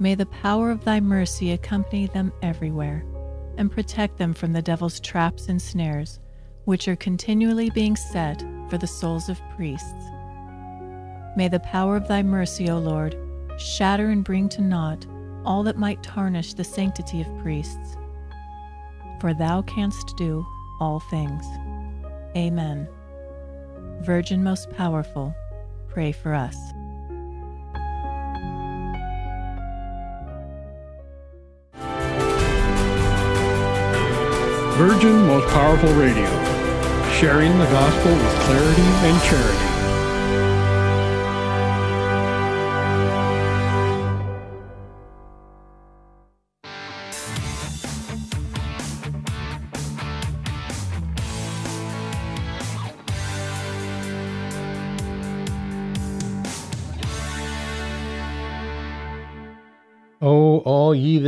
May the power of thy mercy accompany them everywhere and protect them from the devil's traps and snares, which are continually being set for the souls of priests. May the power of thy mercy, O Lord, shatter and bring to naught all that might tarnish the sanctity of priests. For thou canst do all things. Amen. Virgin most powerful, pray for us. Virgin Most Powerful Radio, sharing the gospel with clarity and charity.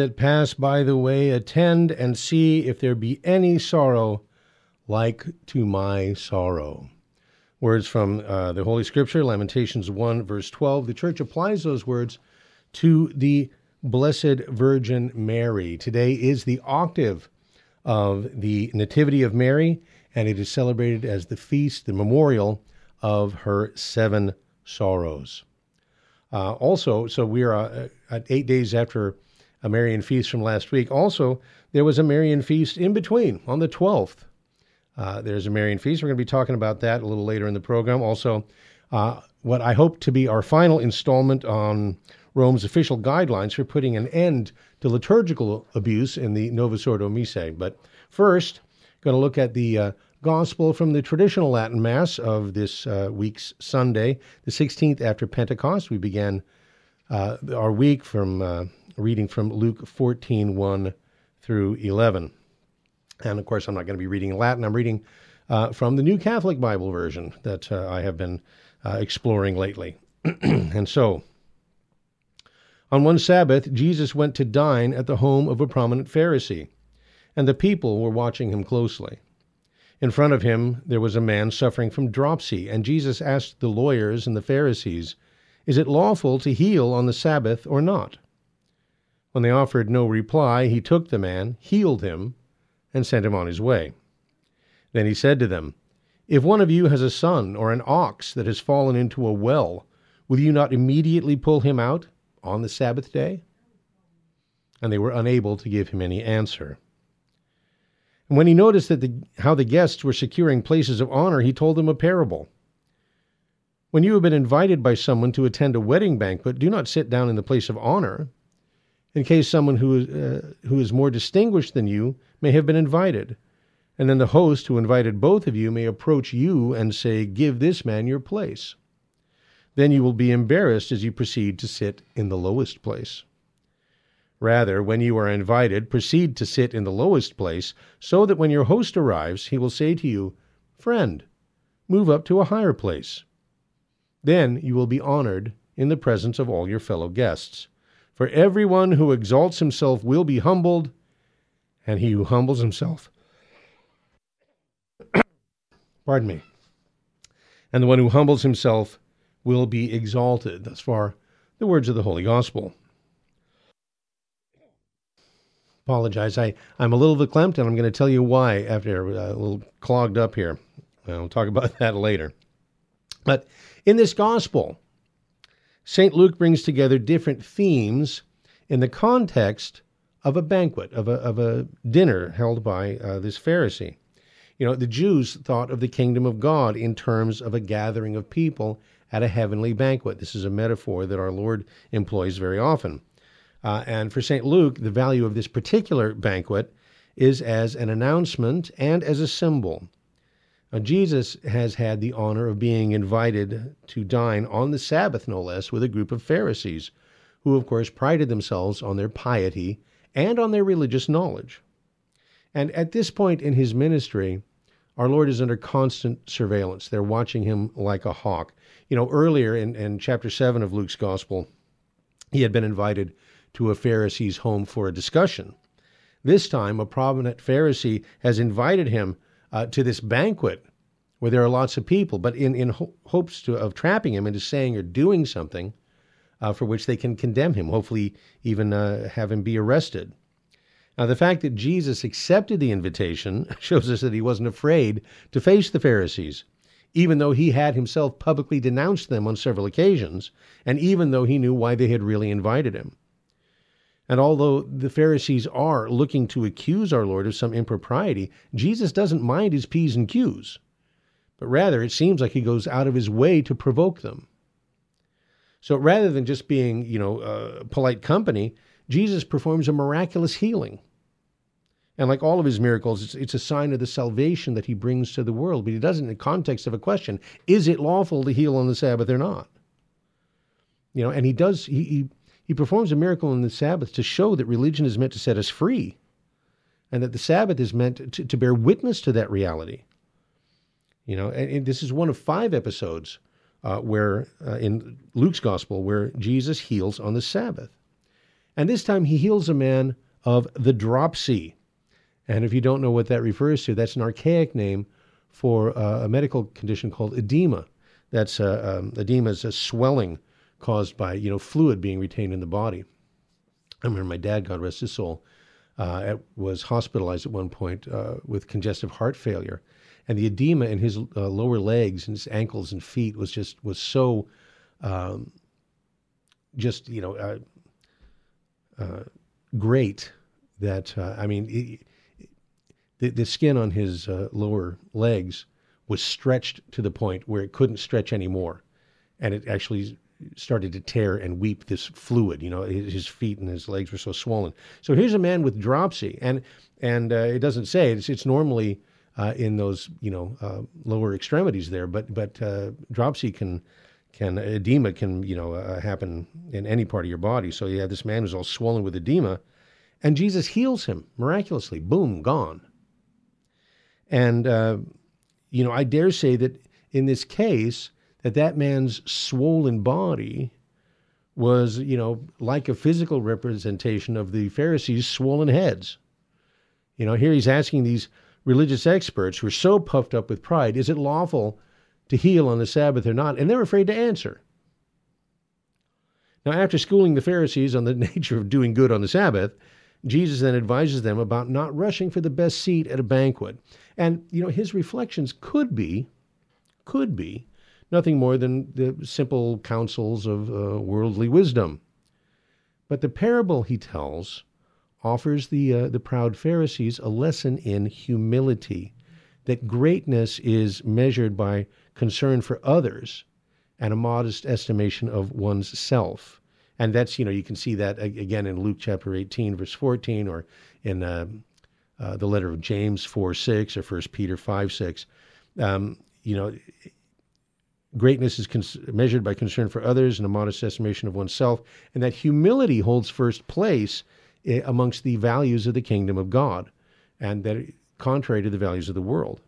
That pass by the way, attend and see if there be any sorrow like to my sorrow. Words from uh, the Holy Scripture, Lamentations 1, verse 12. The church applies those words to the Blessed Virgin Mary. Today is the octave of the Nativity of Mary, and it is celebrated as the feast, the memorial of her seven sorrows. Uh, also, so we are uh, at eight days after a Marian feast from last week. Also, there was a Marian feast in between on the 12th. Uh, there's a Marian feast. We're going to be talking about that a little later in the program. Also, uh, what I hope to be our final installment on Rome's official guidelines for putting an end to liturgical abuse in the Novus Ordo Missae. But first, going to look at the uh, gospel from the traditional Latin Mass of this uh, week's Sunday, the 16th after Pentecost. We began uh, our week from uh, reading from Luke 14 1 through 11. And of course, I'm not going to be reading Latin. I'm reading uh, from the New Catholic Bible version that uh, I have been uh, exploring lately. and so, on one Sabbath, Jesus went to dine at the home of a prominent Pharisee, and the people were watching him closely. In front of him there was a man suffering from dropsy, and Jesus asked the lawyers and the Pharisees, Is it lawful to heal on the Sabbath or not? When they offered no reply, he took the man, healed him, and sent him on his way. Then he said to them, If one of you has a son or an ox that has fallen into a well, will you not immediately pull him out on the Sabbath day? And they were unable to give him any answer. And when he noticed that the, how the guests were securing places of honor, he told them a parable. When you have been invited by someone to attend a wedding banquet, do not sit down in the place of honor, in case someone who is, uh, who is more distinguished than you may have been invited. And then the host who invited both of you may approach you and say, Give this man your place. Then you will be embarrassed as you proceed to sit in the lowest place. Rather, when you are invited, proceed to sit in the lowest place, so that when your host arrives, he will say to you, Friend, move up to a higher place. Then you will be honored in the presence of all your fellow guests. For everyone who exalts himself will be humbled, and he who humbles himself, pardon me, and the one who humbles himself will be exalted. Thus far, the words of the Holy Gospel apologize. I, I'm a little verklempt, and I'm going to tell you why after uh, a little clogged up here. I'll talk about that later. But in this gospel, St. Luke brings together different themes in the context of a banquet, of a, of a dinner held by uh, this Pharisee. You know, the Jews thought of the kingdom of God in terms of a gathering of people at a heavenly banquet. This is a metaphor that our Lord employs very often. Uh, and for St. Luke, the value of this particular banquet is as an announcement and as a symbol. Jesus has had the honor of being invited to dine on the Sabbath, no less, with a group of Pharisees, who, of course, prided themselves on their piety and on their religious knowledge. And at this point in his ministry, our Lord is under constant surveillance. They're watching him like a hawk. You know, earlier in, in chapter 7 of Luke's Gospel, he had been invited to a Pharisee's home for a discussion. This time, a prominent Pharisee has invited him uh, to this banquet where there are lots of people, but in, in ho- hopes to, of trapping him into saying or doing something, uh, for which they can condemn him, hopefully, even uh, have him be arrested. Now, the fact that Jesus accepted the invitation shows us that he wasn't afraid to face the Pharisees, even though he had himself publicly denounced them on several occasions, and even though he knew why they had really invited him. And although the Pharisees are looking to accuse our Lord of some impropriety, Jesus doesn't mind his P's and Q's, but rather it seems like he goes out of his way to provoke them. So rather than just being, you know, uh, polite company, Jesus performs a miraculous healing. And like all of his miracles, it's, it's a sign of the salvation that he brings to the world. But he does it in the context of a question is it lawful to heal on the Sabbath or not? You know, and he does, he, he, he performs a miracle on the Sabbath to show that religion is meant to set us free and that the Sabbath is meant to, to bear witness to that reality. You know, and, and this is one of five episodes uh, where uh, in Luke's gospel where Jesus heals on the Sabbath. And this time he heals a man of the dropsy. And if you don't know what that refers to, that's an archaic name for uh, a medical condition called edema. That's uh, um, edema is a swelling caused by you know fluid being retained in the body. I remember my dad, God rest his soul, uh, at, was hospitalized at one point uh, with congestive heart failure, and the edema in his uh, lower legs and his ankles and feet was just was so, um, just you know, uh, uh, great that uh, I mean, it, the the skin on his lower legs was stretched to the point where it couldn't stretch anymore, and it actually started to tear and weep this fluid. You know, his feet and his legs were so swollen. So here's a man with dropsy, and and uh, it doesn't say it's it's normally uh, in those you know uh, lower extremities there, but but uh, dropsy can can edema can you know uh, happen in any part of your body. So you have this man who's all swollen with edema, and Jesus heals him miraculously. Boom, gone. And uh, you know, I dare say that in this case that that man's swollen body was, you know, like a physical representation of the Pharisees' swollen heads. You know, here he's asking these religious experts who are so puffed up with pride, is it lawful to heal on the Sabbath or not? And they're afraid to answer. Now, after schooling the Pharisees on the nature of doing good on the Sabbath, Jesus then advises them about not rushing for the best seat at a banquet. And, you know, his reflections could be, could be, nothing more than the simple counsels of uh, worldly wisdom. But the parable he tells offers the, uh, the proud Pharisees a lesson in humility, that greatness is measured by concern for others and a modest estimation of one's self. And that's, you know, you can see that again in Luke chapter 18, verse 14, or in uh, uh, the letter of James 4 6 or 1 Peter 5 6. Um, you know, Greatness is cons- measured by concern for others and a modest estimation of oneself, and that humility holds first place eh, amongst the values of the kingdom of God, and that contrary to the values of the world.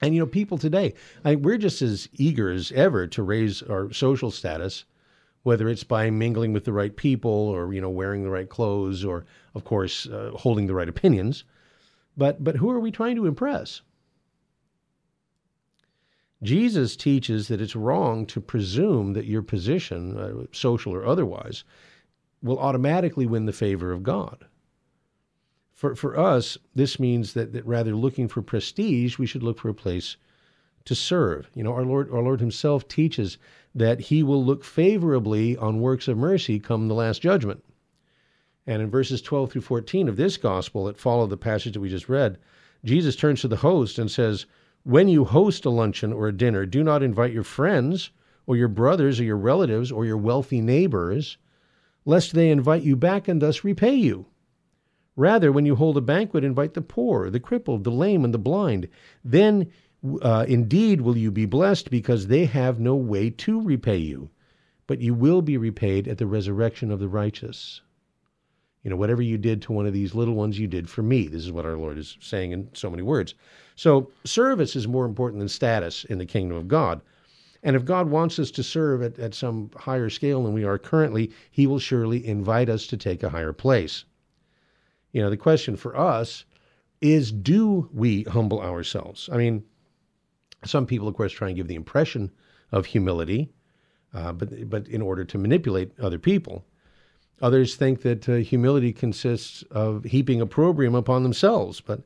And you know, people today, I, we're just as eager as ever to raise our social status, whether it's by mingling with the right people, or you know, wearing the right clothes, or of course, uh, holding the right opinions. But but who are we trying to impress? Jesus teaches that it's wrong to presume that your position, uh, social or otherwise, will automatically win the favor of God. For, for us, this means that, that rather looking for prestige, we should look for a place to serve. You know, our Lord, our Lord Himself teaches that He will look favorably on works of mercy come the last judgment. And in verses 12 through 14 of this gospel that follow the passage that we just read, Jesus turns to the host and says, when you host a luncheon or a dinner, do not invite your friends or your brothers or your relatives or your wealthy neighbors, lest they invite you back and thus repay you. Rather, when you hold a banquet, invite the poor, the crippled, the lame, and the blind. Then uh, indeed will you be blessed, because they have no way to repay you. But you will be repaid at the resurrection of the righteous. You know, whatever you did to one of these little ones, you did for me. This is what our Lord is saying in so many words. So, service is more important than status in the kingdom of God. And if God wants us to serve at, at some higher scale than we are currently, He will surely invite us to take a higher place. You know, the question for us is do we humble ourselves? I mean, some people, of course, try and give the impression of humility uh, but but in order to manipulate other people. Others think that uh, humility consists of heaping opprobrium upon themselves. But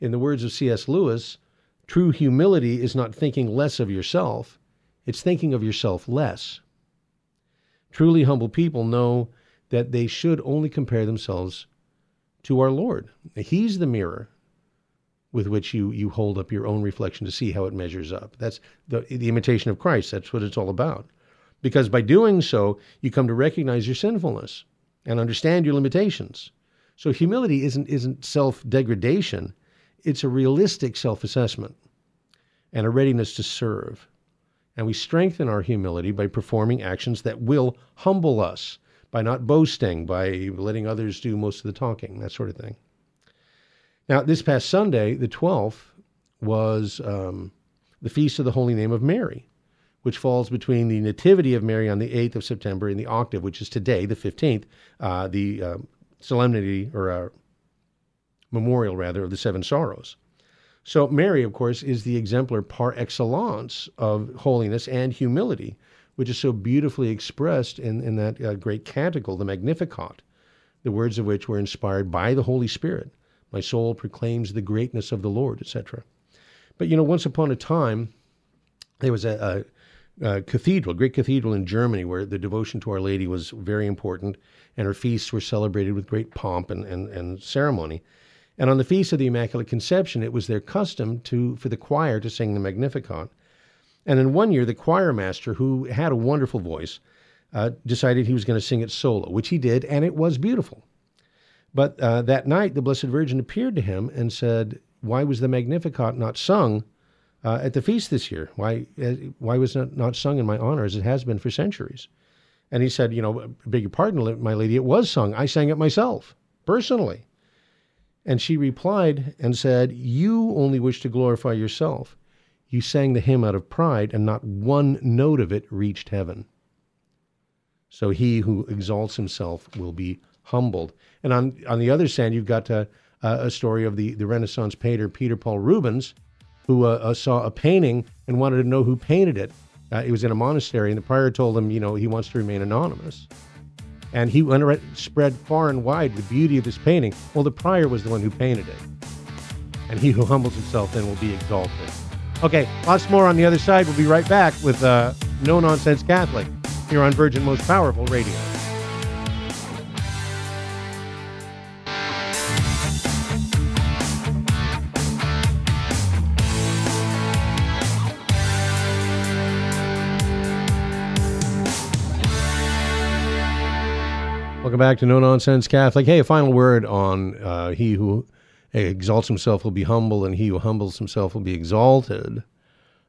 in the words of C.S. Lewis, true humility is not thinking less of yourself, it's thinking of yourself less. Truly humble people know that they should only compare themselves to our Lord. He's the mirror with which you, you hold up your own reflection to see how it measures up. That's the, the imitation of Christ. That's what it's all about. Because by doing so, you come to recognize your sinfulness and understand your limitations. So humility isn't, isn't self degradation, it's a realistic self assessment and a readiness to serve. And we strengthen our humility by performing actions that will humble us, by not boasting, by letting others do most of the talking, that sort of thing. Now, this past Sunday, the 12th, was um, the Feast of the Holy Name of Mary, which falls between the Nativity of Mary on the 8th of September and the octave, which is today, the 15th, uh, the uh, solemnity or uh, memorial, rather, of the Seven Sorrows. So, Mary, of course, is the exemplar par excellence of holiness and humility, which is so beautifully expressed in, in that uh, great canticle, the Magnificat, the words of which were inspired by the Holy Spirit. My soul proclaims the greatness of the Lord, etc. But, you know, once upon a time, there was a, a, a cathedral, a great cathedral in Germany, where the devotion to Our Lady was very important, and her feasts were celebrated with great pomp and, and, and ceremony. And on the Feast of the Immaculate Conception, it was their custom to for the choir to sing the Magnificat. And in one year, the choir master, who had a wonderful voice, uh, decided he was going to sing it solo, which he did, and it was beautiful. But uh, that night, the Blessed Virgin appeared to him and said, "Why was the Magnificat not sung uh, at the feast this year? Why uh, why was it not sung in my honor as it has been for centuries?" And he said, "You know, beg your pardon, my lady, it was sung. I sang it myself personally." And she replied and said, You only wish to glorify yourself. You sang the hymn out of pride, and not one note of it reached heaven. So he who exalts himself will be humbled. And on, on the other side, you've got a, a story of the, the Renaissance painter Peter Paul Rubens, who uh, uh, saw a painting and wanted to know who painted it. Uh, it was in a monastery, and the prior told him, you know, he wants to remain anonymous. And he spread far and wide the beauty of this painting. Well, the prior was the one who painted it. And he who humbles himself then will be exalted. Okay, lots more on the other side. We'll be right back with uh, No Nonsense Catholic here on Virgin Most Powerful Radio. Welcome back to No Nonsense Catholic. Hey, a final word on uh, he who exalts himself will be humble, and he who humbles himself will be exalted.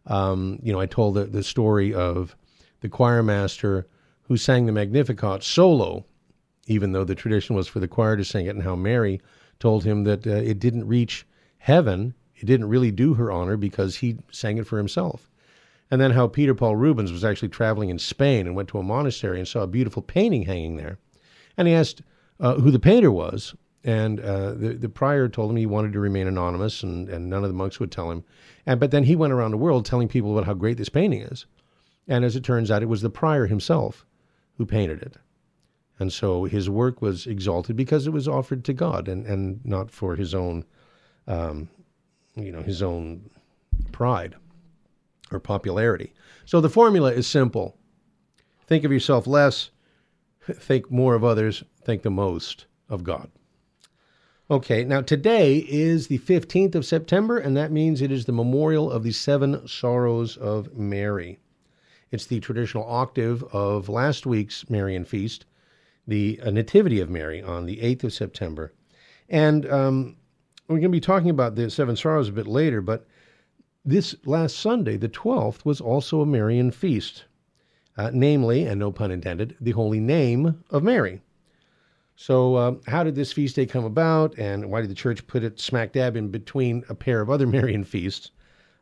Um, you know, I told the, the story of the choir master who sang the Magnificat solo, even though the tradition was for the choir to sing it, and how Mary told him that uh, it didn't reach heaven. It didn't really do her honor because he sang it for himself. And then how Peter Paul Rubens was actually traveling in Spain and went to a monastery and saw a beautiful painting hanging there and he asked uh, who the painter was. And uh, the, the prior told him he wanted to remain anonymous, and, and none of the monks would tell him. And but then he went around the world telling people about how great this painting is. And as it turns out, it was the prior himself who painted it. And so his work was exalted because it was offered to God and, and not for his own, um, you know, his own pride or popularity. So the formula is simple. Think of yourself less, think more of others, think the most of God. Okay, now today is the 15th of September, and that means it is the memorial of the seven sorrows of Mary. It's the traditional octave of last week's Marian feast, the uh, Nativity of Mary on the 8th of September. And um, we're going to be talking about the seven sorrows a bit later, but this last Sunday, the 12th, was also a Marian feast uh, namely, and no pun intended, the holy name of Mary. So, uh, how did this feast day come about, and why did the church put it smack dab in between a pair of other Marian feasts?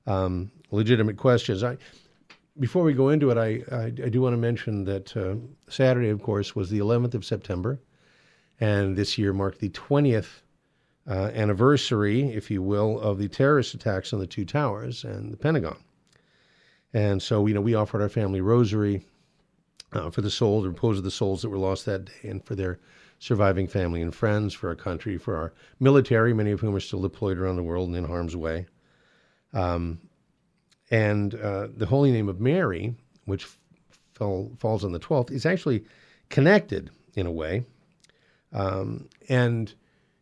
Um, legitimate questions. I, before we go into it, I, I, I do want to mention that uh, Saturday, of course, was the 11th of September, and this year marked the 20th uh, anniversary, if you will, of the terrorist attacks on the two towers and the Pentagon. And so, you know, we offered our family rosary uh, for the souls, the repose of the souls that were lost that day, and for their surviving family and friends, for our country, for our military, many of whom are still deployed around the world and in harm's way. Um, and uh, the holy name of Mary, which fell, falls on the 12th, is actually connected in a way. Um, and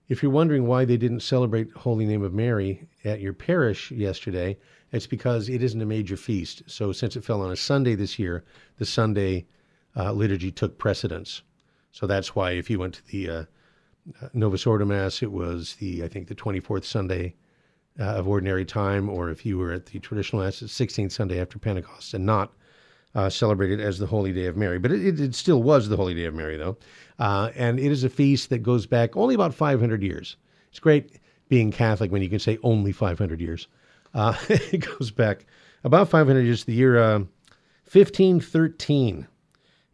if you're wondering why they didn't celebrate Holy Name of Mary at your parish yesterday, it's because it isn't a major feast. So since it fell on a Sunday this year, the Sunday uh, liturgy took precedence. So that's why if you went to the uh, Novus Ordo Mass, it was the I think the 24th Sunday uh, of Ordinary Time, or if you were at the traditional Mass, the 16th Sunday after Pentecost, and not uh, celebrated as the Holy Day of Mary. But it, it, still was the Holy Day of Mary, though. Uh, and it is a feast that goes back only about 500 years. It's great being Catholic when you can say only 500 years. Uh, it goes back about 500 years, the year 1513. Uh,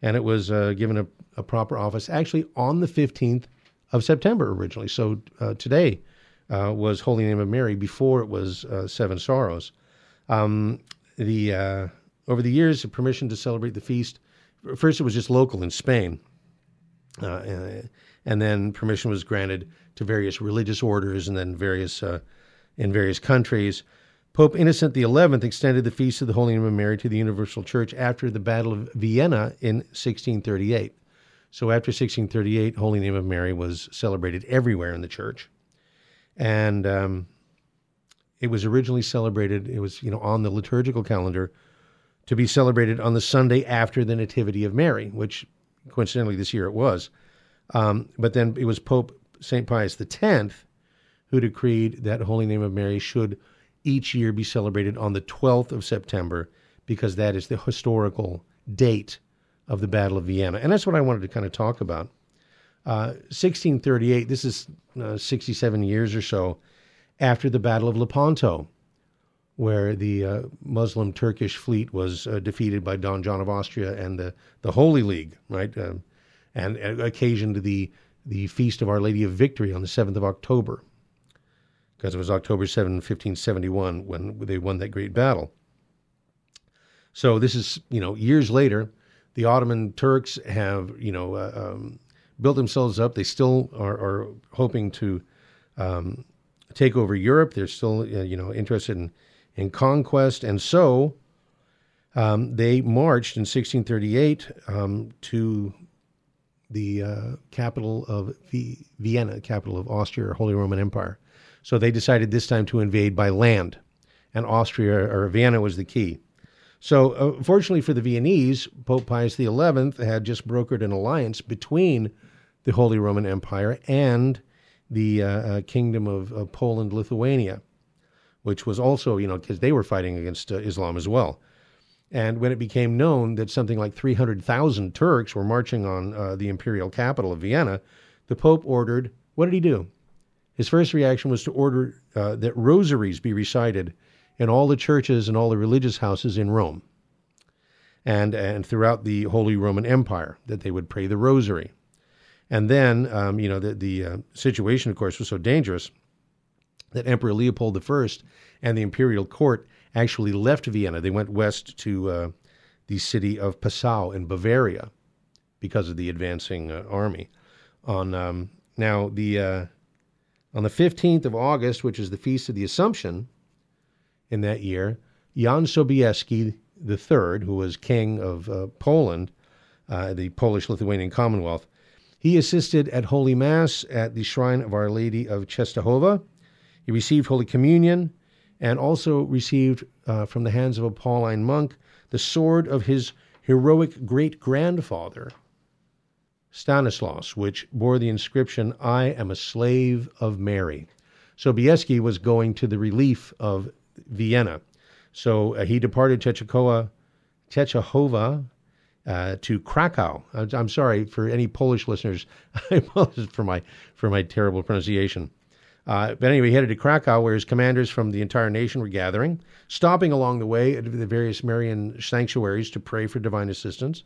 and it was uh, given a, a, proper office actually on the 15th of September originally. So uh, today was Holy Name of Mary before it was Seven Sorrows. Um, the over the years, the permission to celebrate the feast, first it was just local in Spain, uh, and then permission was granted to various religious orders and then various uh, in various countries. Pope Innocent XI extended the feast of the Holy Name of Mary to the Universal Church after the Battle of Vienna in 1638. So after 1638, Holy Name of Mary was celebrated everywhere in the church, and um, it was originally celebrated. It was you know on the liturgical calendar to be celebrated on the Sunday after the Nativity of Mary, which coincidentally this year it was. Um, but then it was Pope St. Pius X who decreed that Holy Name of Mary should each year be celebrated on the 12th of September because that is the historical date of the Battle of Vienna. And that's what I wanted to kind of talk about. Uh, 1638, this is uh, 67 years or so after the Battle of Lepanto where the uh, Muslim Turkish fleet was uh, defeated by Don John of Austria and the, the Holy League, right? Um, and, occasioned the, the Feast of Our Lady of Victory on the 7th of October, because it was October 7, 1571, when they won that great battle. So this is, you know, years later, the Ottoman Turks have, you know, uh, um, built themselves up. They still are, are hoping to um, take over Europe. They're still, uh, you know, interested in and conquest. And so um, they marched in 1638 um, to the uh, capital of v- Vienna, capital of Austria Holy Roman Empire. So they decided this time to invade by land, and Austria or Vienna was the key. So, uh, fortunately for the Viennese, Pope Pius XI had just brokered an alliance between the Holy Roman Empire and the uh, uh, Kingdom of, of Poland Lithuania which was also, you know, because they were fighting against uh, Islam as well. And when it became known that something like 300,000 Turks were marching on uh, the imperial capital of Vienna, the Pope ordered, what did he do? His first reaction was to order uh, that rosaries be recited in all the churches and all the religious houses in Rome and, and throughout the Holy Roman Empire, that they would pray the rosary. And then, um, you know, the, the uh, situation, of course, was so dangerous that Emperor Leopold I and the imperial court actually left Vienna. They went west to uh, the city of Passau in Bavaria because of the advancing uh, army. On um, now the uh, on the fifteenth of August, which is the feast of the Assumption, in that year, Jan Sobieski III, who was king of uh, Poland, uh, the Polish-Lithuanian Commonwealth, he assisted at Holy Mass at the shrine of Our Lady of Czestochowa he received Holy Communion and also received uh, from the hands of a Pauline monk the sword of his heroic great grandfather, Stanislaus, which bore the inscription, I am a slave of Mary. Sobieski was going to the relief of Vienna. So uh, he departed Czechowa, Czestochowa uh, to Krakow. I'm sorry for any Polish listeners. I for my for my terrible pronunciation. Uh, but anyway, he headed to Krakow, where his commanders from the entire nation were gathering, stopping along the way at the various Marian sanctuaries to pray for divine assistance.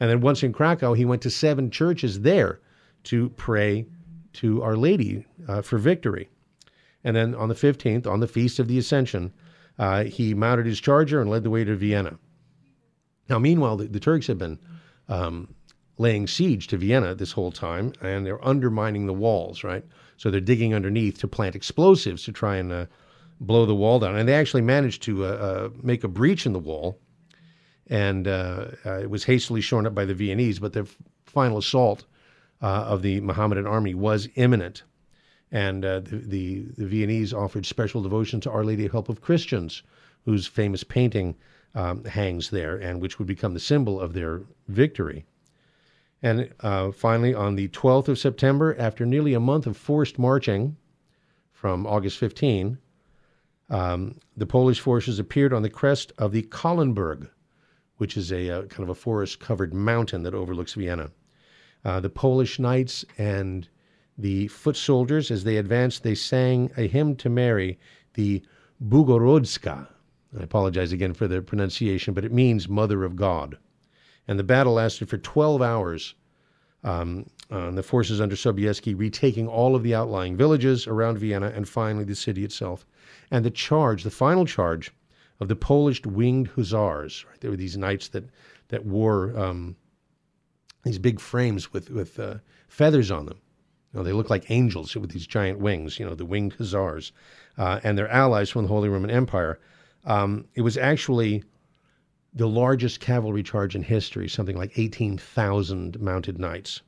And then once in Krakow, he went to seven churches there to pray to Our Lady uh, for victory. And then on the 15th, on the Feast of the Ascension, uh, he mounted his charger and led the way to Vienna. Now, meanwhile, the, the Turks had been um, laying siege to Vienna this whole time, and they're undermining the walls, right? So they're digging underneath to plant explosives to try and uh, blow the wall down. And they actually managed to uh, uh, make a breach in the wall, and uh, uh, it was hastily shorn up by the Viennese, but the final assault uh, of the Mohammedan army was imminent. And the, the, the Viennese offered special devotion to Our Lady of Help of Christians, whose famous painting um, hangs there, and which would become the symbol of their victory. And uh, finally, on the 12th of September, after nearly a month of forced marching from August 15, um, the Polish forces appeared on the crest of the Kahlenberg, which is a, a uh, kind of a forest covered mountain that overlooks Vienna. Uh, the Polish knights and the foot soldiers, as they advanced, they sang a hymn to Mary, the Bogorodzka. I apologize again for the pronunciation, but it means Mother of God and the battle lasted for 12 hours. Um, uh, the forces under Sobieski retaking all of the outlying villages around Vienna and finally the city itself. And the charge, the final charge of the Polish winged hussars, right? There were these knights that, that wore um, these big frames with, with uh, feathers on them. You know, they look like angels with these giant wings, you know, the winged hussars, uh, and their allies from the Holy Roman Empire. Um, it was actually the largest cavalry charge in history, something like 18,000 mounted knights.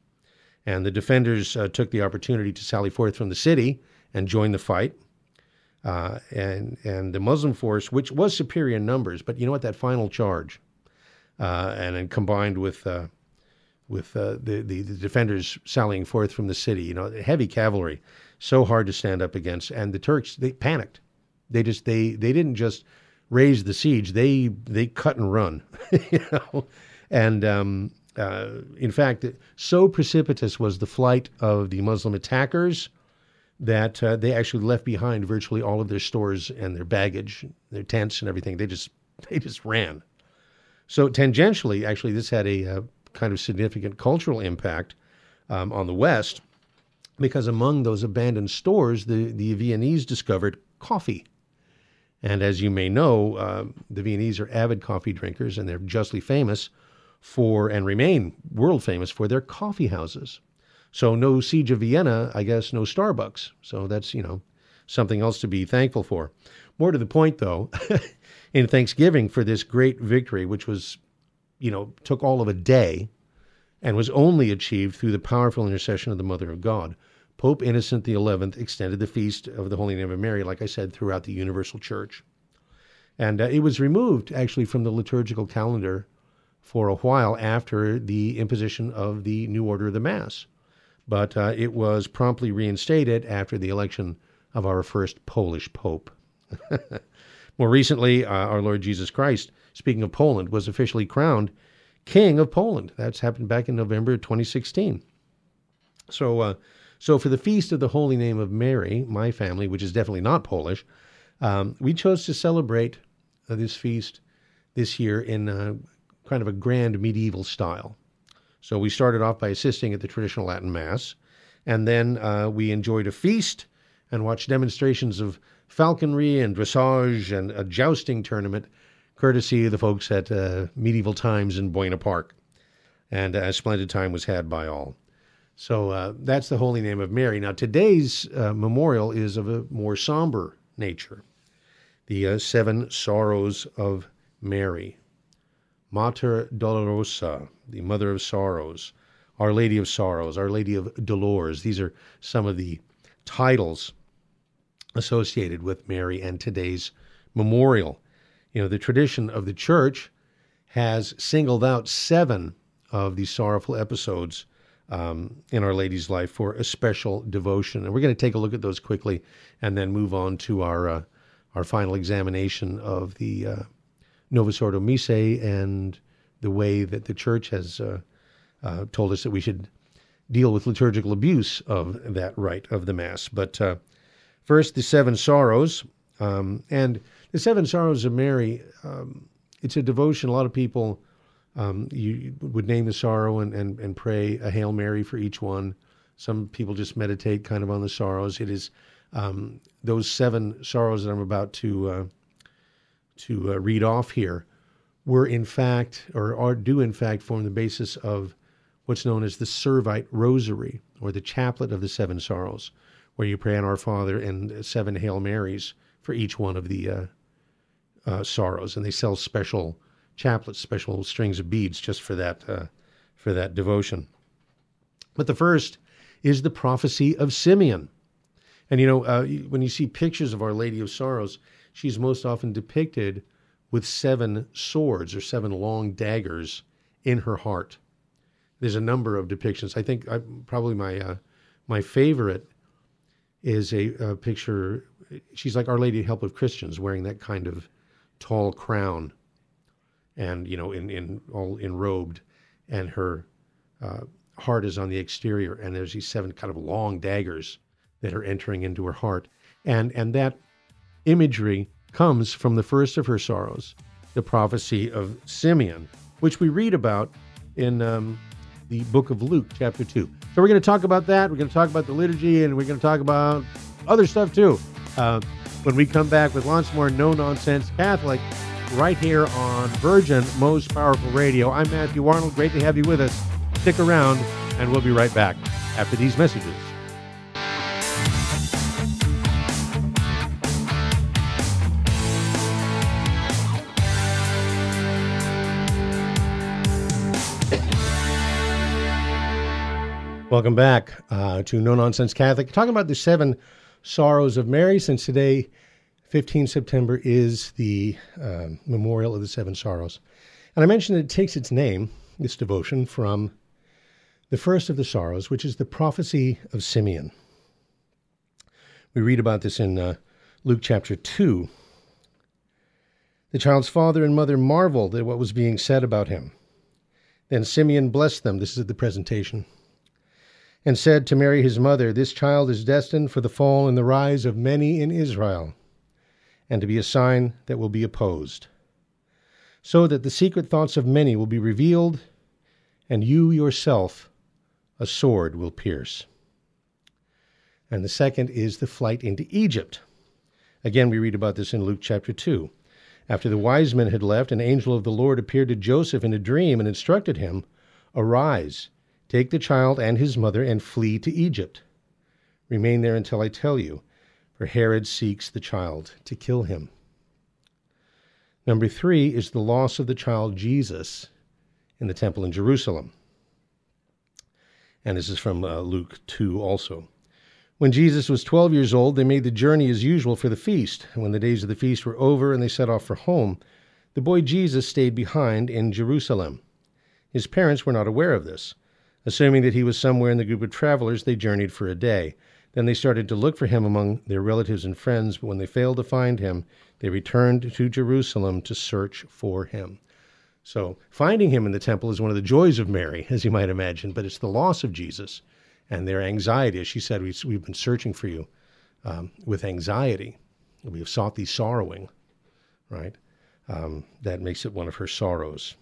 And the defenders uh, took the opportunity to sally forth from the city and join the fight. Uh, and and the Muslim force, which was superior in numbers, but you know what? That final charge, uh, and then combined with uh, with uh, the, the, the defenders sallying forth from the city, you know, heavy cavalry, so hard to stand up against. And the Turks they panicked. They just they they didn't just raise the siege, they they cut and run, you know, and um, uh, in fact, so precipitous was the flight of the Muslim attackers that uh, they actually left behind virtually all of their stores and their baggage, their tents and everything. They just they just ran. So tangentially, actually, this had a, a uh, kind of significant cultural impact um, on the West because among those abandoned stores, the, the Viennese discovered coffee. And as you may know, uh, the Viennese are avid coffee drinkers, and they're justly famous for and remain world famous for their coffee houses. So no siege of Vienna, I guess, no Starbucks. So that's you know something else to be thankful for. More to the point, though, in Thanksgiving for this great victory, which was, you know, took all of a day, and was only achieved through the powerful intercession of the Mother of God. Pope Innocent XI extended the feast of the Holy Name of Mary, like I said, throughout the Universal Church. And uh, it was removed actually from the liturgical calendar for a while after the imposition of the New Order of the Mass. But uh, it was promptly reinstated after the election of our first Polish Pope. More recently, uh, our Lord Jesus Christ, speaking of Poland, was officially crowned King of Poland. That's happened back in November 2016. So, uh, so for the feast of the Holy Name of Mary, my family, which is definitely not Polish, um, we chose to celebrate uh, this feast this year in uh, kind of a grand medieval style. So we started off by assisting at the traditional Latin Mass, and then uh, we enjoyed a feast and watched demonstrations of falconry and dressage and a jousting tournament, courtesy of the folks at uh, Medieval Times in Buena Park. And a splendid time was had by all. So uh, that's the holy name of Mary. Now, today's uh, memorial is of a more somber nature the uh, seven sorrows of Mary. Mater Dolorosa, the Mother of Sorrows, Our Lady of Sorrows, Our Lady of Dolores. These are some of the titles associated with Mary and today's memorial. You know, the tradition of the church has singled out seven of these sorrowful episodes um, in Our Lady's life for a special devotion. And we're going to take a look at those quickly and then move on to our, uh, our final examination of the uh, Novus Missae and the way that the church has uh, uh, told us that we should deal with liturgical abuse of that rite of the Mass. But uh, first, the Seven Sorrows. Um, and the Seven Sorrows of Mary, um, it's a devotion a lot of people um, you would name the sorrow and, and, and pray a Hail Mary for each one. Some people just meditate kind of on the sorrows. It is um, those seven sorrows that I'm about to uh, to uh, read off here were in fact, or are, do in fact, form the basis of what's known as the Servite Rosary, or the Chaplet of the Seven Sorrows, where you pray on Our Father and seven Hail Marys for each one of the uh, uh, sorrows, and they sell special chaplets, special strings of beads just for that uh, for that devotion. But the first is the prophecy of Simeon, and you know uh, when you see pictures of Our Lady of Sorrows, she's most often depicted with seven swords or seven long daggers in her heart. There's a number of depictions. I think I, probably my uh, my favorite is a, a, picture. She's like Our Lady Help of Christians, wearing that kind of tall crown, and you know, in in all enrobed, and her uh, heart is on the exterior, and there's these seven kind of long daggers that are entering into her heart, and and that imagery comes from the first of her sorrows, the prophecy of Simeon, which we read about in um, the book of Luke, chapter 2. So we're going to talk about that. We're going to talk about the liturgy, and we're going to talk about other stuff too. Uh, when we come back with lots more no nonsense Catholic right here on Virgin Most Powerful Radio. I'm Matthew Arnold. Great to have you with us. Stick around, and we'll be right back after these messages. Welcome back uh, to No Nonsense Catholic. Talking about the seven sorrows of Mary, since today, 15 September, is the uh, memorial of the seven sorrows. And I mentioned that it takes its name, this devotion, from the first of the sorrows, which is the prophecy of Simeon. We read about this in uh, Luke chapter 2. The child's father and mother marveled at what was being said about him. Then Simeon blessed them. This is at the presentation and said to Mary his mother, This child is destined for the fall and the rise of many in Israel, and to be a sign that will be opposed, so that the secret thoughts of many will be revealed, and you yourself a sword will pierce. And the second is the flight into Egypt. Again, we read about this in Luke chapter 2. After the wise men had left, an angel of the Lord appeared to Joseph in a dream and instructed him, Arise Take the child and his mother and flee to Egypt. Remain there until I tell you, for Herod seeks the child to kill him. Number three is the loss of the child Jesus in the temple in Jerusalem. And this is from uh, Luke 2 also. When Jesus was 12 years old, they made the journey as usual for the feast. And when the days of the feast were over and they set off for home, the boy Jesus stayed behind in Jerusalem. His parents were not aware of this. Assuming that he was somewhere in the group of travelers, they journeyed for a day. Then they started to look for him among their relatives and friends, but when they failed to find him, they returned to Jerusalem to search for him. So, finding him in the temple is one of the joys of Mary, as you might imagine, but it's the loss of Jesus and their anxiety. As she said, we, have been searching for you um, with anxiety. We have sought thee sorrowing, right? Um, that makes it one of her sorrows.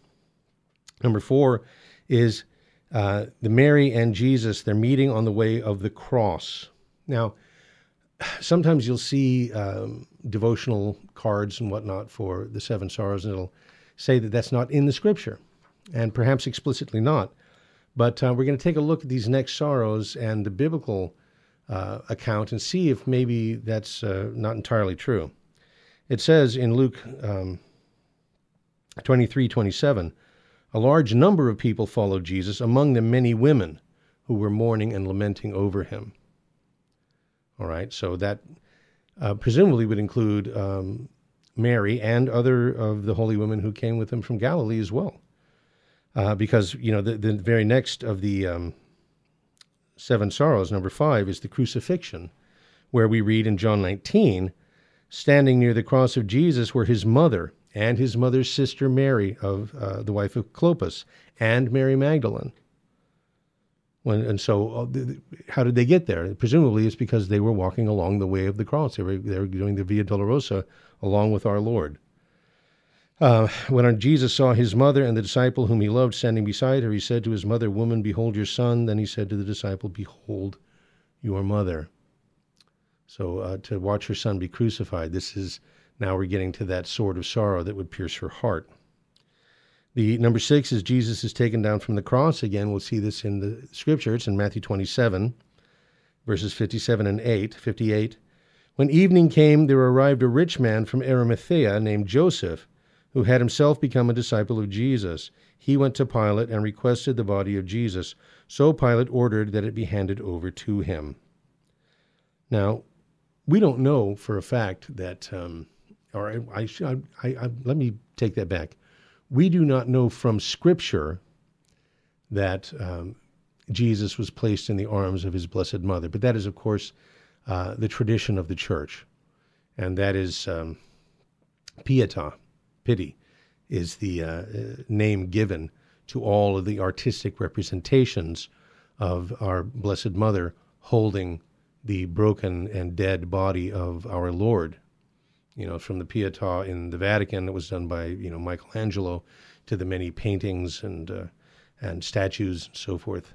Number four is uh, the Mary and Jesus, they're meeting on the way of the cross. Now, sometimes you'll see um, devotional cards and whatnot for the seven sorrows, and it'll say that that's not in the scripture, and perhaps explicitly not. But uh, we're going to take a look at these next sorrows and the biblical uh, account and see if maybe that's uh, not entirely true. It says in Luke um, 23 27, a large number of people followed Jesus, among them many women who were mourning and lamenting over him. All right, so that uh, presumably would include um, Mary and other of the holy women who came with him from Galilee as well. Uh, because, you know, the, the, very next of the um, seven sorrows, number five, is the crucifixion, where we read in John 19, standing near the cross of Jesus were his mother and his mother's sister Mary, of uh, the wife of Clopas, and Mary Magdalene. When, and so, uh, how did they get there? Presumably, it's because they were walking along the way of the cross. They were, they were doing the Via Dolorosa along with our Lord. Uh, when Jesus saw his mother and the disciple whom he loved standing beside her, he said to his mother, Woman, behold your son. Then he said to the disciple, Behold your mother. So, uh, to watch her son be crucified, this is now we're getting to that sword of sorrow that would pierce her heart. The number six is Jesus is taken down from the cross. Again, we'll see this in the scripture. It's in Matthew 27, verses 57 and 8, 58. When evening came, there arrived a rich man from Arimathea named Joseph, who had himself become a disciple of Jesus. He went to Pilate and requested the body of Jesus. So Pilate ordered that it be handed over to him. Now, we don't know for a fact that, um, or I, I, I, let me take that back. We do not know from Scripture that um, Jesus was placed in the arms of his Blessed Mother, but that is, of course, uh, the tradition of the church, and that is um, pietà, pity, is the uh, name given to all of the artistic representations of our Blessed Mother holding the broken and dead body of our Lord. You know, from the Pietà in the Vatican that was done by you know Michelangelo, to the many paintings and uh, and statues and so forth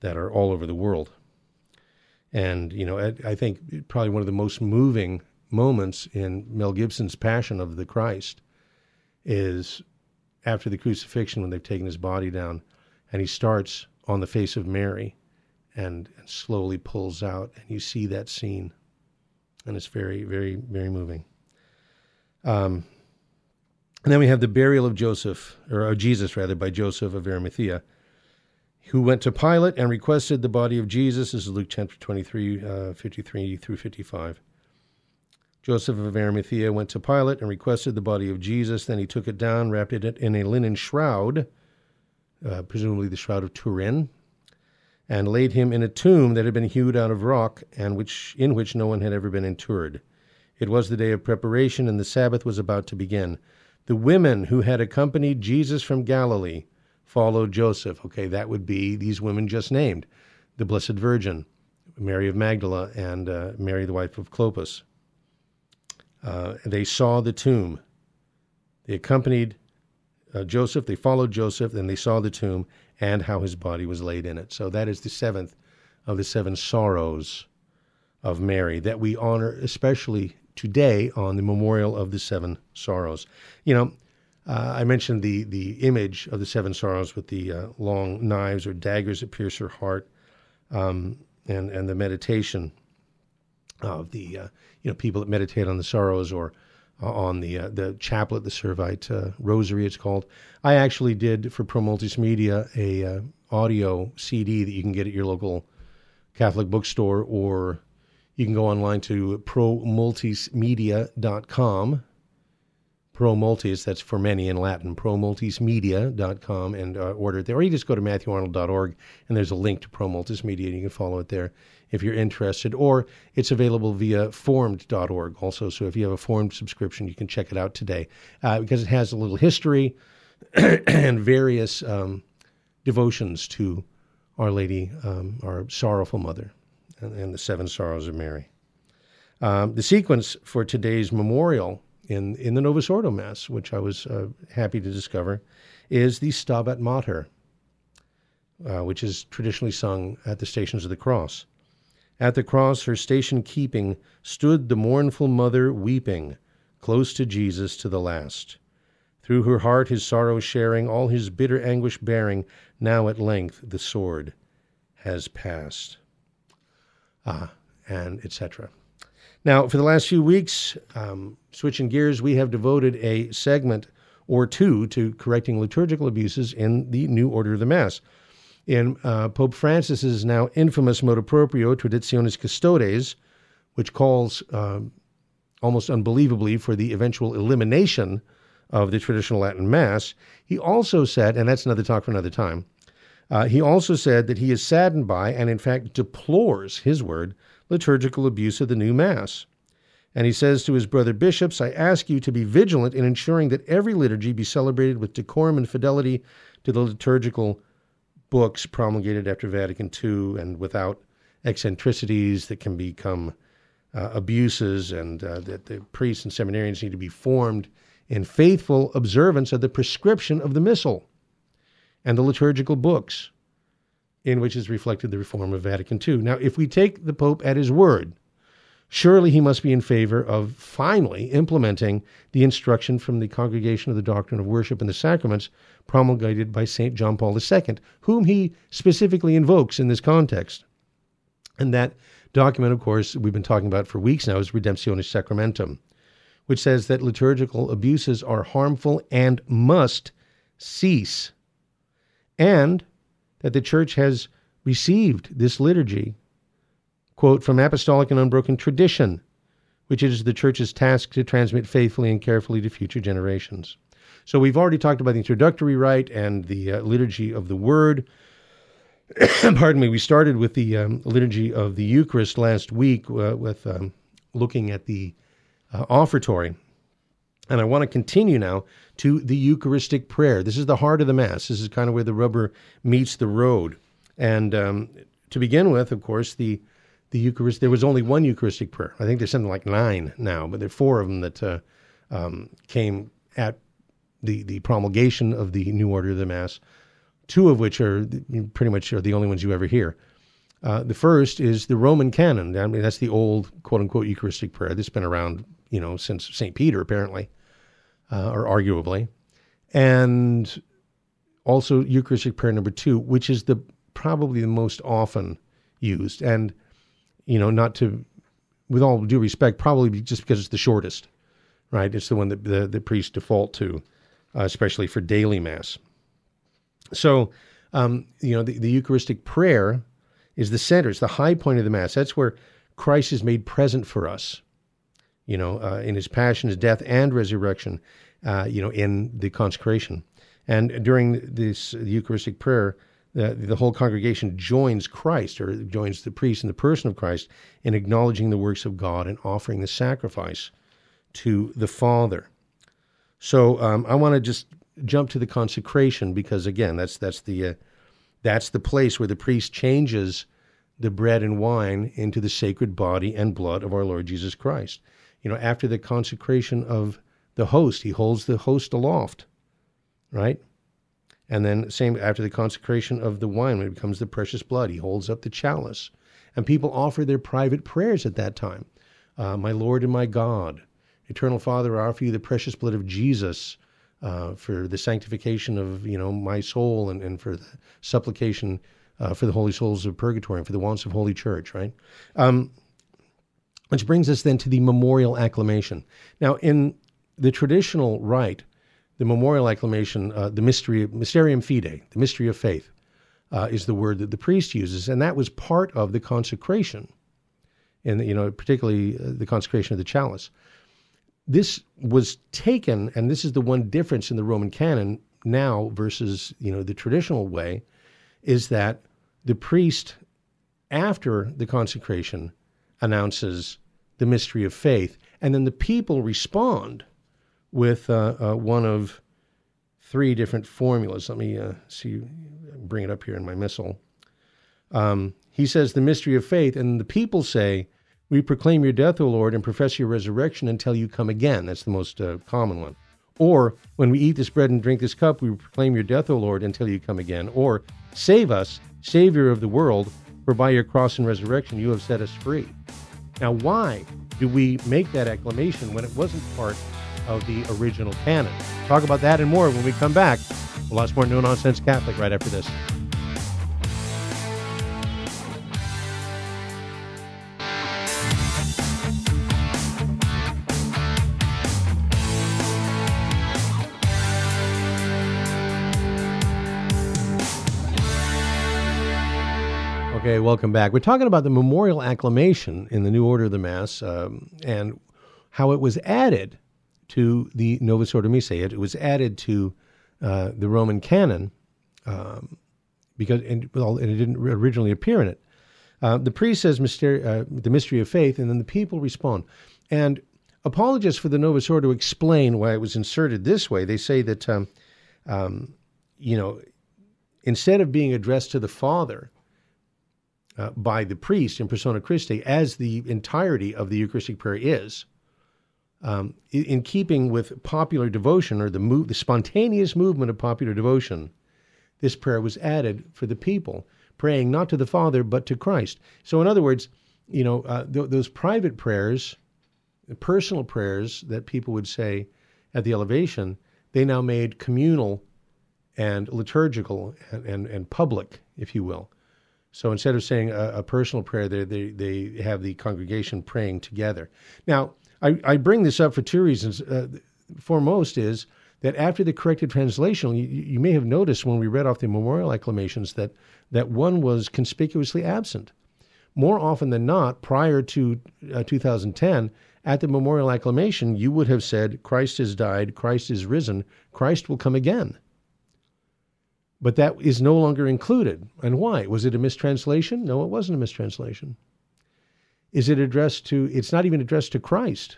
that are all over the world. And you know, I, I think probably one of the most moving moments in Mel Gibson's Passion of the Christ is after the crucifixion when they've taken his body down, and he starts on the face of Mary and, and slowly pulls out, and you see that scene, and it's very, very, very moving. Um, and then we have the burial of Joseph, or of Jesus rather, by Joseph of Arimathea, who went to Pilate and requested the body of Jesus. This is Luke chapter 23, uh, 53 through 55. Joseph of Arimathea went to Pilate and requested the body of Jesus. Then he took it down, wrapped it in a linen shroud, uh, presumably the shroud of Turin, and laid him in a tomb that had been hewed out of rock, and which in which no one had ever been interred. It was the day of preparation, and the Sabbath was about to begin. The women who had accompanied Jesus from Galilee followed Joseph. Okay, that would be these women just named the Blessed Virgin, Mary of Magdala, and uh, Mary, the wife of Clopas. Uh, they saw the tomb. They accompanied uh, Joseph, they followed Joseph, and they saw the tomb and how his body was laid in it. So that is the seventh of the seven sorrows of Mary that we honor, especially today on the memorial of the seven sorrows. You know, uh, I mentioned the the image of the seven sorrows with the uh, long knives or daggers that pierce her heart, um, and and the meditation of the uh, you know people that meditate on the sorrows or uh, on the uh, the chaplet, the Servite uh, Rosary, it's called. I actually did for Pro Multis Media a audio CD that you can get at your local Catholic bookstore or you can go online to promultismedia.com. Promultis, that's for many in Latin, promultismedia.com, and uh, order it there. Or you just go to matthewarnold.org, and there's a link to Promultis Media, and you can follow it there if you're interested. Or it's available via formed.org also. So if you have a formed subscription, you can check it out today uh, because it has a little history and various um, devotions to Our Lady, um, our sorrowful mother and, the seven sorrows of Mary. Um, the sequence for today's memorial in, in the Novus Ordo Mass, which I was uh, happy to discover, is the Stabat Mater, uh, which is traditionally sung at the Stations of the Cross. At the cross, her station keeping, stood the mournful mother weeping, close to Jesus to the last. Through her heart his sorrow sharing, all his bitter anguish bearing, now at length the sword has passed uh, and etc. Now, for the last few weeks, um, switching gears, we have devoted a segment or two to correcting liturgical abuses in the New Order of the Mass. In uh, Pope Francis's now infamous motu proprio Traditionis Custodes, which calls um, almost unbelievably for the eventual elimination of the traditional Latin Mass, he also said, and that's another talk for another time, uh, he also said that he is saddened by, and in fact deplores, his word, liturgical abuse of the new Mass. And he says to his brother bishops, I ask you to be vigilant in ensuring that every liturgy be celebrated with decorum and fidelity to the liturgical books promulgated after Vatican II and without eccentricities that can become uh, abuses, and uh, that the priests and seminarians need to be formed in faithful observance of the prescription of the Missal and the liturgical books in which is reflected the reform of Vatican II. Now, if we take the Pope at his word, Surely he must be in favor of finally implementing the instruction from the Congregation of the Doctrine of Worship and the Sacraments promulgated by St. John Paul II, whom he specifically invokes in this context. And that document, of course, we've been talking about for weeks now, is Redemptionis Sacramentum, which says that liturgical abuses are harmful and must cease, and that the Church has received this liturgy quote, from apostolic and unbroken tradition, which it is the church's task to transmit faithfully and carefully to future generations. So we've already talked about the introductory rite and the uh, liturgy of the word. Pardon me. We started with the um, liturgy of the Eucharist last week uh, with um, looking at the uh, offertory. And I want to continue now to the Eucharistic prayer. This is the heart of the Mass. This is kind of where the rubber meets the road. And um, to begin with, of course, the the Eucharist. There was only one Eucharistic prayer. I think there's something like nine now, but there are four of them that uh, um, came at the the promulgation of the new order of the Mass. Two of which are pretty much are the only ones you ever hear. Uh, the first is the Roman canon. I mean, that's the old quote unquote Eucharistic prayer that's been around, you know, since St. Peter, apparently, uh, or arguably. And also Eucharistic prayer number two, which is the probably the most often used. And you know, not to, with all due respect, probably just because it's the shortest, right? It's the one that the, the priests default to, uh, especially for daily mass. So, um, you know, the, the Eucharistic prayer is the center, it's the high point of the mass. That's where Christ is made present for us, you know, uh, in his passion, his death, and resurrection, uh, you know, in the consecration. And during this Eucharistic prayer, the, the whole congregation joins Christ or joins the priest in the person of Christ in acknowledging the works of God and offering the sacrifice to the Father. So um, I want to just jump to the consecration because again, that's that's the uh, that's the place where the priest changes the bread and wine into the sacred body and blood of our Lord Jesus Christ. You know, after the consecration of the host, he holds the host aloft, right? And then, same after the consecration of the wine, when it becomes the precious blood, he holds up the chalice. And people offer their private prayers at that time. Uh, my Lord and my God, Eternal Father, I offer you the precious blood of Jesus uh, for the sanctification of you know my soul and, and for the supplication uh, for the holy souls of purgatory and for the wants of Holy Church, right? Um, which brings us then to the memorial acclamation. Now, in the traditional rite, the memorial acclamation, uh, the mystery, mysterium fidei, the mystery of faith, uh, is the word that the priest uses, and that was part of the consecration, and you know, particularly uh, the consecration of the chalice. This was taken, and this is the one difference in the Roman canon now versus you know the traditional way, is that the priest, after the consecration, announces the mystery of faith, and then the people respond with uh, uh, one of three different formulas. Let me uh, see, bring it up here in my missal. Um, he says, The mystery of faith, and the people say, We proclaim your death, O Lord, and profess your resurrection until you come again. That's the most uh, common one. Or, when we eat this bread and drink this cup, we proclaim your death, O Lord, until you come again. Or, save us, Savior of the world, for by your cross and resurrection you have set us free. Now, why do we make that acclamation when it wasn't part of the original canon. Talk about that and more when we come back. Lots more No Nonsense Catholic right after this. Okay, welcome back. We're talking about the memorial acclamation in the New Order of the Mass um, and how it was added to the Novus Ordo Missae. It, it was added to uh, the Roman canon um, because and, well, and it didn't originally appear in it. Uh, the priest says mysteri- uh, the mystery of faith, and then the people respond. And apologists for the Novus Ordo explain why it was inserted this way. They say that, um, um, you know, instead of being addressed to the Father uh, by the priest in persona Christi, as the entirety of the Eucharistic prayer is, um, in keeping with popular devotion or the the spontaneous movement of popular devotion, this prayer was added for the people, praying not to the Father but to Christ. So, in other words, you know, uh, th- those private prayers, personal prayers that people would say at the elevation, they now made communal and liturgical and, and, and public, if you will. So instead of saying a, a personal prayer, they, they, they have the congregation praying together. Now, I, I bring this up for two reasons. Uh, foremost is that after the corrected translation, you, you may have noticed when we read off the memorial acclamations that, that one was conspicuously absent. More often than not, prior to uh, 2010, at the memorial acclamation, you would have said, Christ has died, Christ is risen, Christ will come again. But that is no longer included. And why? Was it a mistranslation? No, it wasn't a mistranslation. Is it addressed to, it's not even addressed to Christ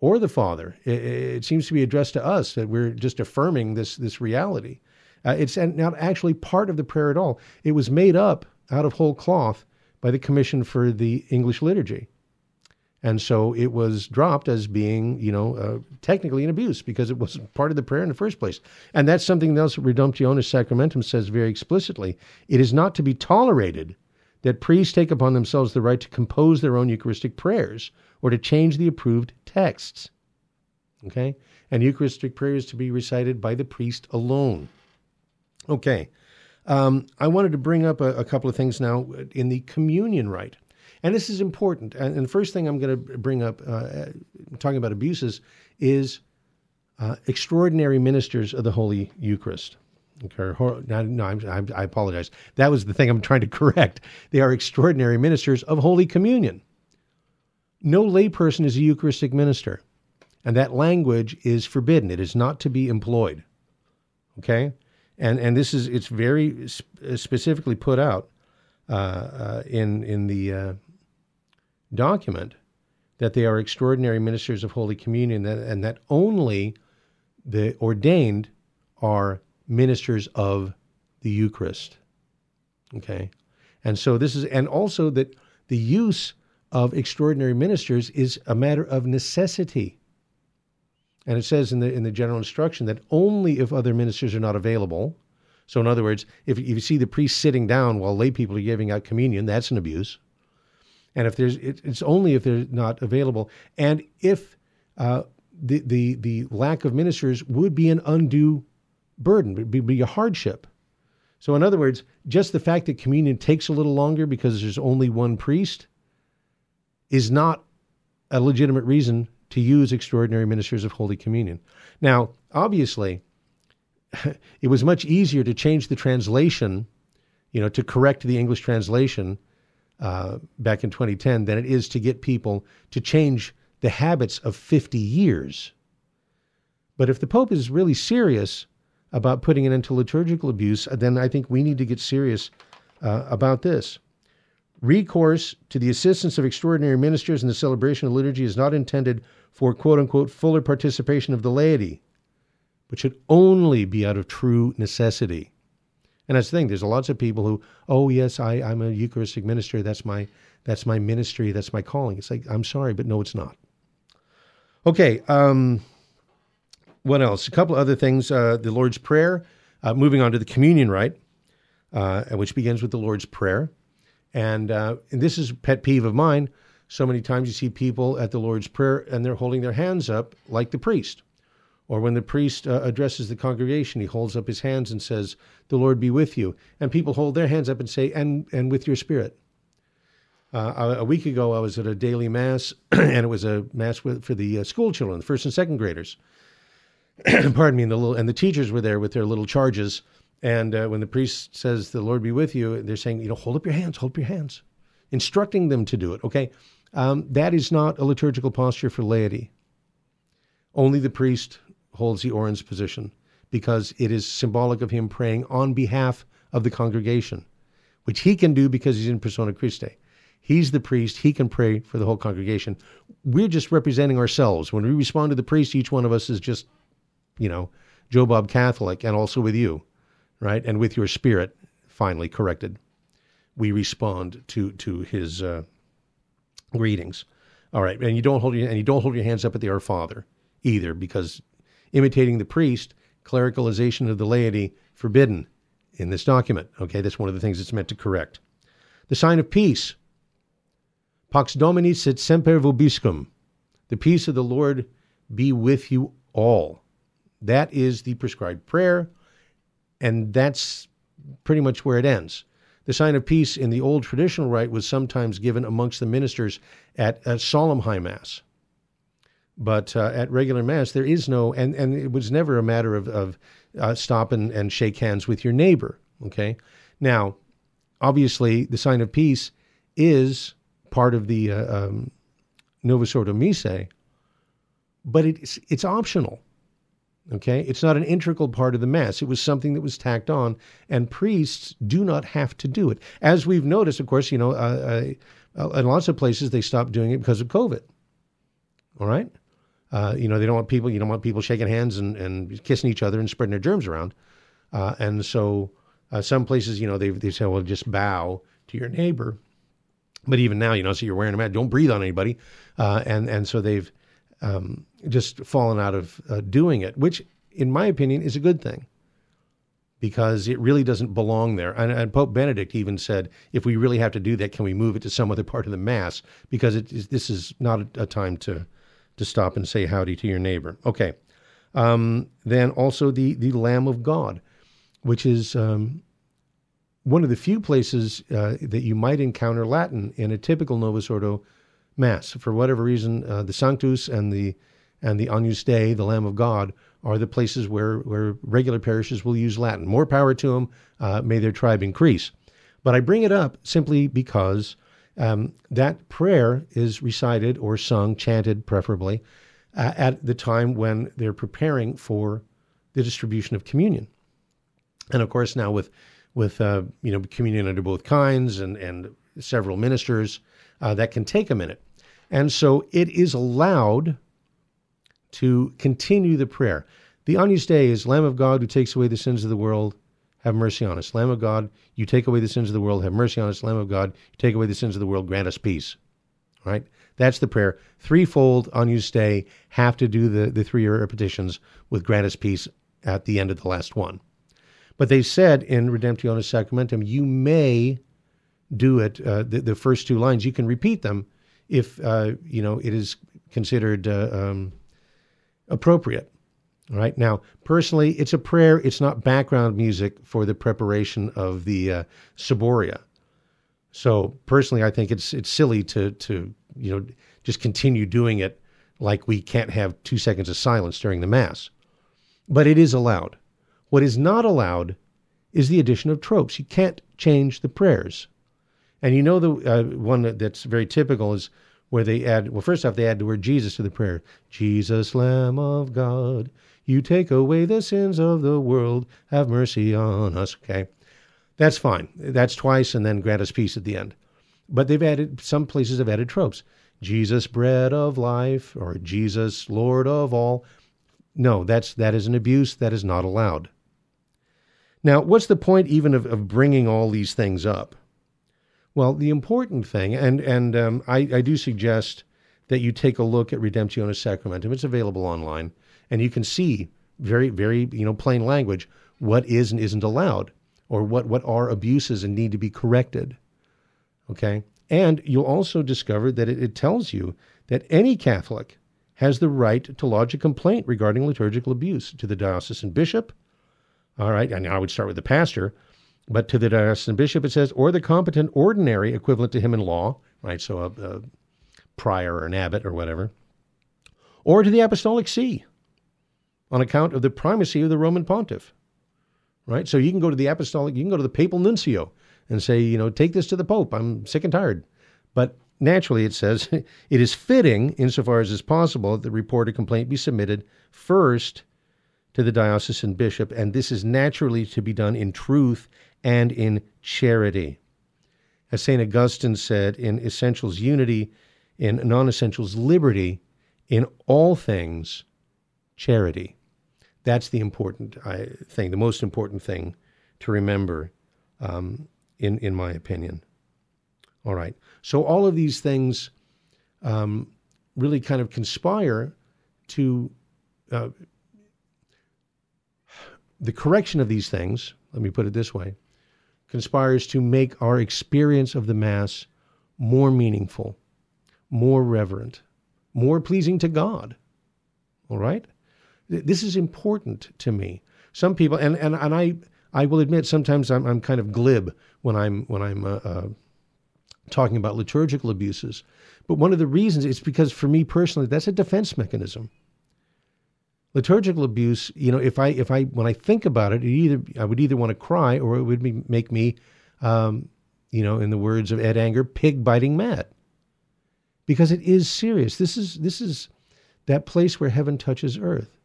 or the Father. It, it seems to be addressed to us that we're just affirming this, this reality. Uh, it's not actually part of the prayer at all. It was made up out of whole cloth by the Commission for the English Liturgy. And so it was dropped as being, you know, uh, technically an abuse because it wasn't part of the prayer in the first place. And that's something else Redemptionis Sacramentum says very explicitly. It is not to be tolerated that priests take upon themselves the right to compose their own Eucharistic prayers or to change the approved texts. Okay? And Eucharistic prayers to be recited by the priest alone. Okay. Um, I wanted to bring up a, a couple of things now in the communion rite. And this is important. And, the first thing I'm going to bring up, uh, talking about abuses, is uh, extraordinary ministers of the Holy Eucharist. Okay, no, no I'm, i apologize. That was the thing I'm trying to correct. They are extraordinary ministers of Holy Communion. No layperson is a Eucharistic minister, and that language is forbidden. It is not to be employed. Okay, and and this is it's very specifically put out uh, uh, in in the uh, document that they are extraordinary ministers of Holy Communion and that only the ordained are ministers of the Eucharist. Okay? And so this is, and also that the use of extraordinary ministers is a matter of necessity. And it says in the in the general instruction that only if other ministers are not available. So in other words, if, if you see the priest sitting down while lay people are giving out communion, that's an abuse and if there's it, it's only if they're not available, and if uh, the the the lack of ministers would be an undue burden, would be, be a hardship. So, in other words, just the fact that communion takes a little longer because there's only one priest is not a legitimate reason to use extraordinary ministers of Holy Communion. Now, obviously, it was much easier to change the translation, you know, to correct the English translation uh, back in 2010 than it is to get people to change the habits of 50 years. But if the Pope is really serious about putting an end to liturgical abuse, then I think we need to get serious uh, about this. Recourse to the assistance of extraordinary ministers in the celebration of liturgy is not intended for quote unquote fuller participation of the laity, but should only be out of true necessity. And that's the thing. There's lots of people who, oh yes, I, I'm a Eucharistic minister. That's my that's my ministry. That's my calling. It's like I'm sorry, but no, it's not. Okay. Um, what else? A couple other things. Uh, the Lord's Prayer. Uh, moving on to the communion rite, uh, which begins with the Lord's Prayer, and, uh, and this is a pet peeve of mine. So many times you see people at the Lord's Prayer and they're holding their hands up like the priest. Or when the priest uh, addresses the congregation, he holds up his hands and says, The Lord be with you. And people hold their hands up and say, And, and with your spirit. Uh, a week ago, I was at a daily mass, and it was a mass with, for the uh, school children, the first and second graders. Pardon me, and the, little, and the teachers were there with their little charges. And uh, when the priest says, The Lord be with you, they're saying, You know, hold up your hands, hold up your hands, instructing them to do it. Okay. Um, that is not a liturgical posture for laity. Only the priest holds the orans position because it is symbolic of him praying on behalf of the congregation, which he can do because he's in persona Christi. He's the priest. He can pray for the whole congregation. We're just representing ourselves. When we respond to the priest, each one of us is just, you know, Joe Bob Catholic, and also with you, right? And with your spirit, finally corrected, we respond to to his uh, greetings. All right, and you don't hold your and you don't hold your hands up at the Our Father either, because imitating the priest, clericalization of the laity forbidden in this document. Okay, that's one of the things it's meant to correct. The sign of peace. Pax Domini sit semper vobiscum. The peace of the Lord be with you all. That is the prescribed prayer, and that's pretty much where it ends. The sign of peace in the old traditional rite was sometimes given amongst the ministers at a solemn high mass. But uh, at regular mass, there is no, and, and it was never a matter of, of uh, stop and, and shake hands with your neighbor. Okay. Now, obviously, the sign of peace is part of the uh, um, Novus Ordo Missae, but it's, it's optional. Okay, it's not an integral part of the Mass. It was something that was tacked on, and priests do not have to do it. As we've noticed, of course, you know, uh, uh, in lots of places they stopped doing it because of COVID. All right, uh, you know, they don't want people, you don't want people shaking hands and, and kissing each other and spreading their germs around, uh, and so uh, some places, you know, they they say, well, just bow to your neighbor. But even now, you know, so you're wearing a mask, don't breathe on anybody, uh, and and so they've um, just fallen out of uh, doing it, which, in my opinion, is a good thing because it really doesn't belong there. And, and, Pope Benedict even said, if we really have to do that, can we move it to some other part of the Mass? Because it is, this is not a, a, time to, to stop and say howdy to your neighbor. Okay. Um, then also the, the Lamb of God, which is um, one of the few places uh, that you might encounter Latin in a typical Novus Ordo Mass. For whatever reason, uh, the Sanctus and the and the Agnus Dei, the Lamb of God, are the places where, where regular parishes will use Latin. More power to them. Uh, may their tribe increase. But I bring it up simply because um, that prayer is recited or sung, chanted preferably, uh, at the time when they're preparing for the distribution of communion. And of course, now with with uh, you know communion under both kinds and and several ministers, uh, that can take a minute. And so it is allowed to continue the prayer. The Agnus Dei is Lamb of God who takes away the sins of the world, have mercy on us. Lamb of God, you take away the sins of the world, have mercy on us. Lamb of God, you take away the sins of the world, grant us peace. All right? That's the prayer. Threefold Agnus Dei have to do the, the three repetitions with grant us peace at the end of the last one. But they said in Redemptionis Sacramentum, you may do it, uh, the, the first two lines, you can repeat them if uh, you know it is considered uh, um, appropriate. All right. Now, personally, it's a prayer. It's not background music for the preparation of the uh. So, personally, I think it's it's silly to to you know just continue doing it like we can't have two seconds of silence during the mass. But it is allowed. What is not allowed is the addition of tropes. You can't change the prayers. And you know the uh, one that's very typical is where they add well first off they add the word Jesus to the prayer. Jesus Lamb of God, you take away the sins of the world, have mercy on us. Okay. That's fine. That's twice and then grant us peace at the end. But they've added some places have added tropes. Jesus bread of life or Jesus Lord of all. No, that's that is an abuse that is not allowed. Now, what's the point even of, of bringing all these things up? Well, the important thing, and and um, I, I do suggest that you take a look at Redemptionis Sacramentum. It's available online, and you can see very very you know plain language what is and isn't allowed, or what what are abuses and need to be corrected. Okay, and you'll also discover that it, it tells you that any Catholic has the right to lodge a complaint regarding liturgical abuse to the diocesan bishop. All right, and I would start with the pastor but to the diocesan bishop, it says, or the competent ordinary equivalent to him in law, right? So a, a prior or an abbot or whatever, or to the apostolic see on account of the primacy of the Roman pontiff, right? So you can go to the apostolic, you can go to the papal nuncio and say, you know, take this to the pope. I'm sick and tired. But naturally, it says it is fitting, insofar as is possible, that the report or complaint be submitted first to the diocesan bishop, and this is naturally to be done in truth and in charity. As St. Augustine said, in essentials, unity, in non essentials, liberty, in all things, charity. That's the important thing, the most important thing to remember, um, in, in my opinion. All right. So, all of these things um, really kind of conspire to uh, the correction of these things, let me put it this way, conspires to make our experience of the Mass more meaningful, more reverent, more pleasing to God. All right? This is important to me. Some people, and, and, and I, I will admit sometimes I'm, I'm kind of glib when I'm, when I'm uh, uh, talking about liturgical abuses. But one of the reasons is because for me personally, that's a defense mechanism. Liturgical abuse, you know, if I if I when I think about it, it either I would either want to cry or it would be, make me, um, you know, in the words of Ed Anger, pig biting mad. Because it is serious. This is this is that place where heaven touches earth.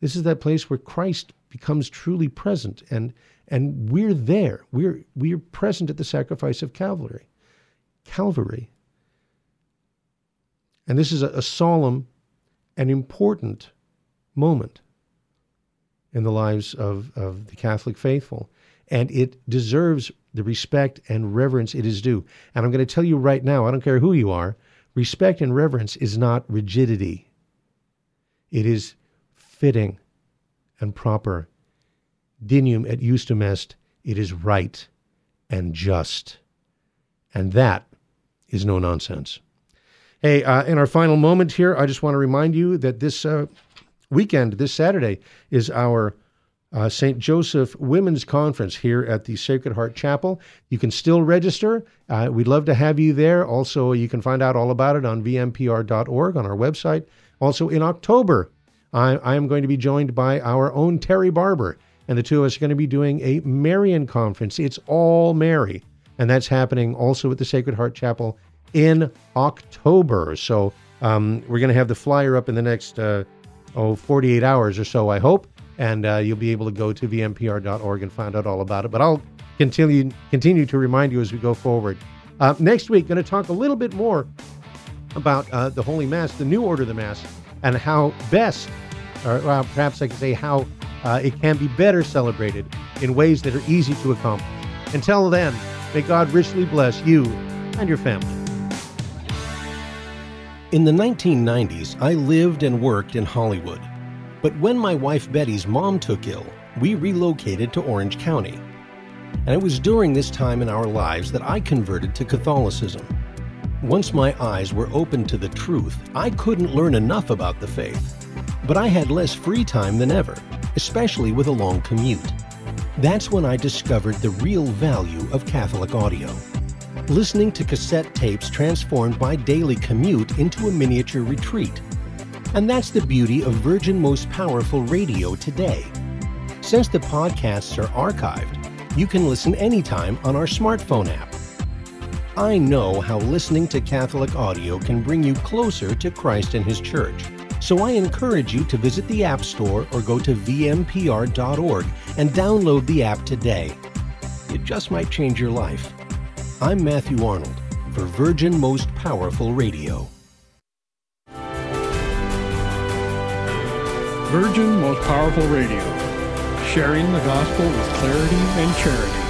This is that place where Christ becomes truly present, and and we're there. We're we're present at the sacrifice of Calvary. Calvary. And this is a, a solemn and important moment in the lives of, of the Catholic faithful. And it deserves the respect and reverence it is due. And I'm going to tell you right now, I don't care who you are, respect and reverence is not rigidity. It is fitting and proper. Dignum et justum est, it is right and just. And that is no nonsense. Hey, uh, in our final moment here, I just want to remind you that this uh, weekend, this Saturday, is our uh, St. Joseph Women's Conference here at the Sacred Heart Chapel. You can still register. Uh, we'd love to have you there. Also, you can find out all about it on vmpr.org on our website. Also, in October, I, I am going to be joined by our own Terry Barber, and the two of us are going to be doing a Marian conference. It's all Mary, and that's happening also at the Sacred Heart Chapel in October. So um, we're going to have the flyer up in the next uh, oh 48 hours or so, I hope, and uh, you'll be able to go to vmpr.org and find out all about it. But I'll continue continue to remind you as we go forward. Uh, next week, going to talk a little bit more about uh, the Holy Mass, the new order of the Mass, and how best, or well, perhaps I could say how uh, it can be better celebrated in ways that are easy to accomplish. Until then, may God richly bless you and your family. In the 1990s, I lived and worked in Hollywood. But when my wife Betty's mom took ill, we relocated to Orange County. And it was during this time in our lives that I converted to Catholicism. Once my eyes were opened to the truth, I couldn't learn enough about the faith. But I had less free time than ever, especially with a long commute. That's when I discovered the real value of Catholic audio listening to cassette tapes transformed my daily commute into a miniature retreat. And that's the beauty of Virgin Most Powerful Radio today. Since the podcasts are archived, you can listen anytime on our smartphone app. I know how listening to Catholic audio can bring you closer to Christ and His Church. So I encourage you to visit the App Store or go to vmpr.org and download the app today. It just might change your life. I'm Matthew Arnold for Virgin Most Powerful Radio. Virgin Most Powerful Radio, sharing the gospel with clarity and charity.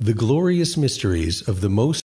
The glorious mysteries of the most